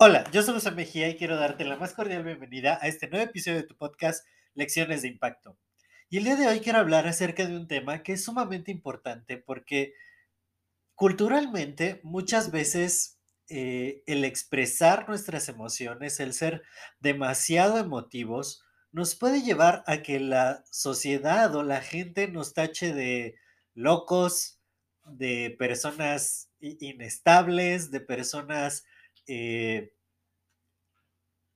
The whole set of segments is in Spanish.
Hola, yo soy José Mejía y quiero darte la más cordial bienvenida a este nuevo episodio de tu podcast Lecciones de Impacto. Y el día de hoy quiero hablar acerca de un tema que es sumamente importante porque culturalmente muchas veces eh, el expresar nuestras emociones, el ser demasiado emotivos, nos puede llevar a que la sociedad o la gente nos tache de locos, de personas inestables, de personas eh,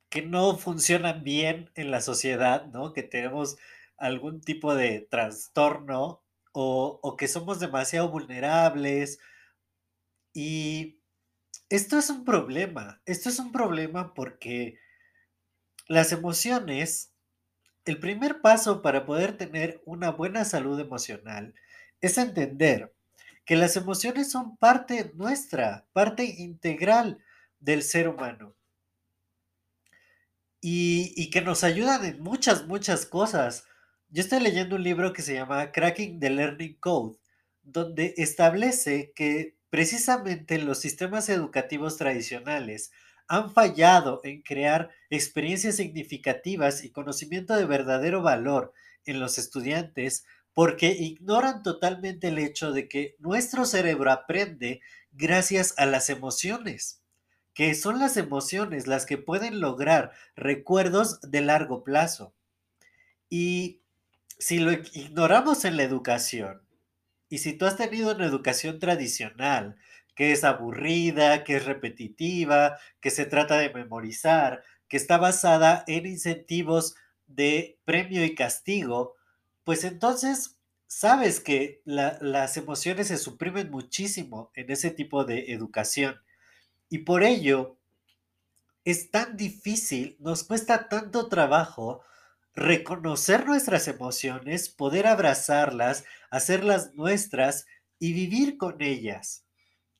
que no funcionan bien en la sociedad, ¿no? Que tenemos algún tipo de trastorno o, o que somos demasiado vulnerables. Y esto es un problema, esto es un problema porque las emociones, el primer paso para poder tener una buena salud emocional es entender que las emociones son parte nuestra, parte integral del ser humano. Y, que nos ayudan en muchas, muchas cosas. Yo estoy leyendo un libro que se llama Cracking the Learning Code, donde establece que precisamente los sistemas educativos tradicionales han fallado en crear experiencias significativas y conocimiento de verdadero valor en los estudiantes porque ignoran totalmente el hecho de que nuestro cerebro aprende gracias a las emociones que son las emociones las que pueden lograr recuerdos de largo plazo. Y si lo ignoramos en la educación, y si tú has tenido una educación tradicional, que es aburrida, que es repetitiva, que se trata de memorizar, que está basada en incentivos de premio y castigo, pues entonces sabes que las emociones se suprimen muchísimo en ese tipo de educación. Y por ello es tan difícil, nos cuesta tanto trabajo reconocer nuestras emociones, poder abrazarlas, hacerlas nuestras y vivir con ellas.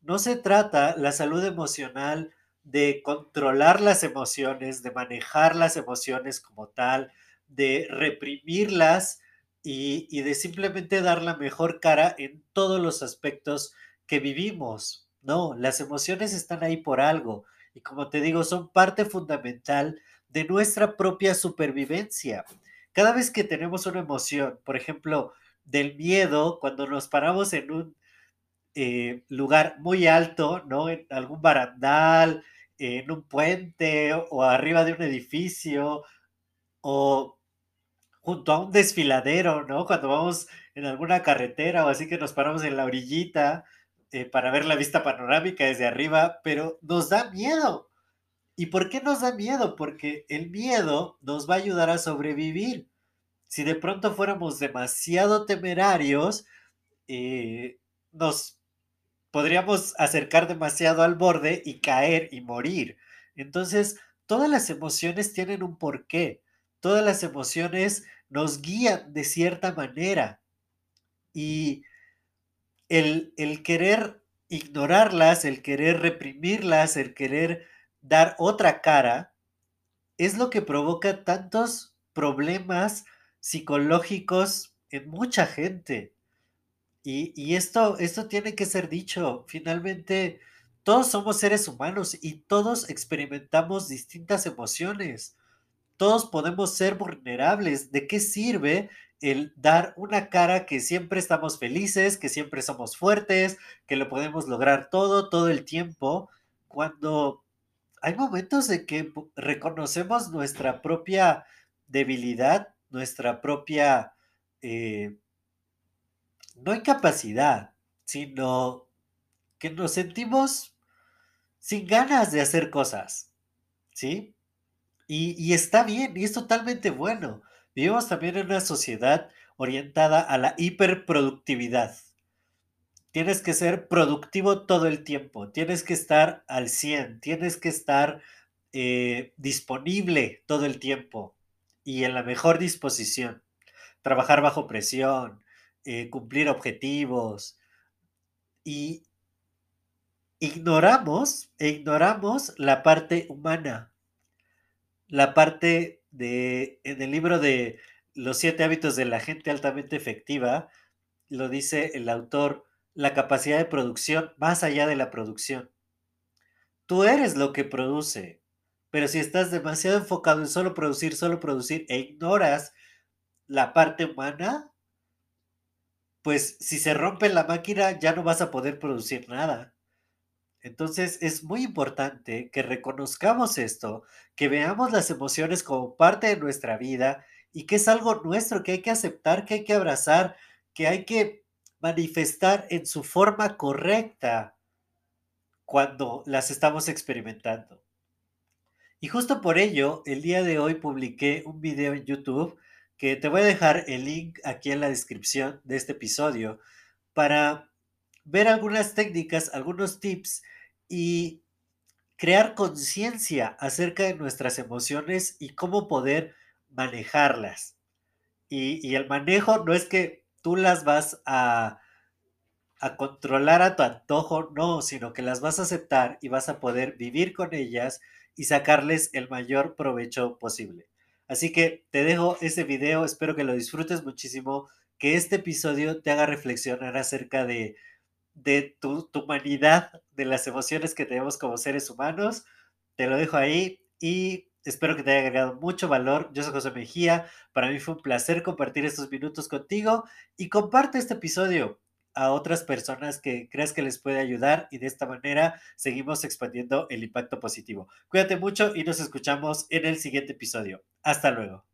No se trata la salud emocional de controlar las emociones, de manejar las emociones como tal, de reprimirlas y, y de simplemente dar la mejor cara en todos los aspectos que vivimos. No, las emociones están ahí por algo y como te digo, son parte fundamental de nuestra propia supervivencia. Cada vez que tenemos una emoción, por ejemplo, del miedo, cuando nos paramos en un eh, lugar muy alto, ¿no? En algún barandal, en un puente o arriba de un edificio o junto a un desfiladero, ¿no? Cuando vamos en alguna carretera o así que nos paramos en la orillita eh, para ver la vista panorámica desde arriba, pero nos da miedo. ¿Y por qué nos da miedo? Porque el miedo nos va a ayudar a sobrevivir. Si de pronto fuéramos demasiado temerarios, eh, nos podríamos acercar demasiado al borde y caer y morir. Entonces, todas las emociones tienen un porqué. Todas las emociones nos guían de cierta manera. Y el, querer ignorarlas, el querer reprimirlas, el querer dar otra cara, es lo que provoca tantos problemas psicológicos en mucha gente. Y, y, esto, esto tiene que ser dicho. Finalmente, todos somos seres humanos y todos experimentamos distintas emociones. Todos podemos ser vulnerables. ¿De qué sirve el dar una cara que siempre estamos felices, que siempre somos fuertes, que lo podemos lograr todo, todo el tiempo, cuando hay momentos en que reconocemos nuestra propia debilidad, nuestra propia, eh, no incapacidad, sino que nos sentimos sin ganas de hacer cosas, ¿sí? Y, está bien, y es totalmente bueno. Vivimos también en una sociedad orientada a la hiperproductividad. tienes que ser productivo todo el tiempo, tienes que estar al 100, tienes que estar eh, disponible todo el tiempo y en la mejor disposición. Trabajar bajo presión, eh, cumplir objetivos y ignoramos, ignoramos la parte humana, la parte de, en el libro de Los siete hábitos de la gente altamente efectiva, lo dice el autor, la capacidad de producción más allá de la producción. Tú eres lo que produce, pero si estás demasiado enfocado en solo producir, solo producir e ignoras la parte humana, pues si se rompe la máquina ya no vas a poder producir nada. Entonces es muy importante que reconozcamos esto, que veamos las emociones como parte de nuestra vida y que es algo nuestro que hay que aceptar, que hay que abrazar, que hay que manifestar en su forma correcta cuando las estamos experimentando. Y justo por ello, el día de hoy publiqué un video en YouTube que te voy a dejar el link aquí en la descripción de este episodio para ver algunas técnicas, algunos tips y crear conciencia acerca de nuestras emociones y cómo poder manejarlas. Y, el manejo no es que tú las vas a, a controlar a tu antojo, no, sino que las vas a aceptar y vas a poder vivir con ellas y sacarles el mayor provecho posible. Así que te dejo ese video, espero que lo disfrutes muchísimo, que este episodio te haga reflexionar acerca de de tu, humanidad, de las emociones que tenemos como seres humanos. Te lo dejo ahí y espero que te haya agregado mucho valor. Yo soy José Mejía. Para mí fue un placer compartir estos minutos contigo y comparte este episodio a otras personas que creas que les puede ayudar y de esta manera seguimos expandiendo el impacto positivo. Cuídate mucho y nos escuchamos en el siguiente episodio. Hasta luego.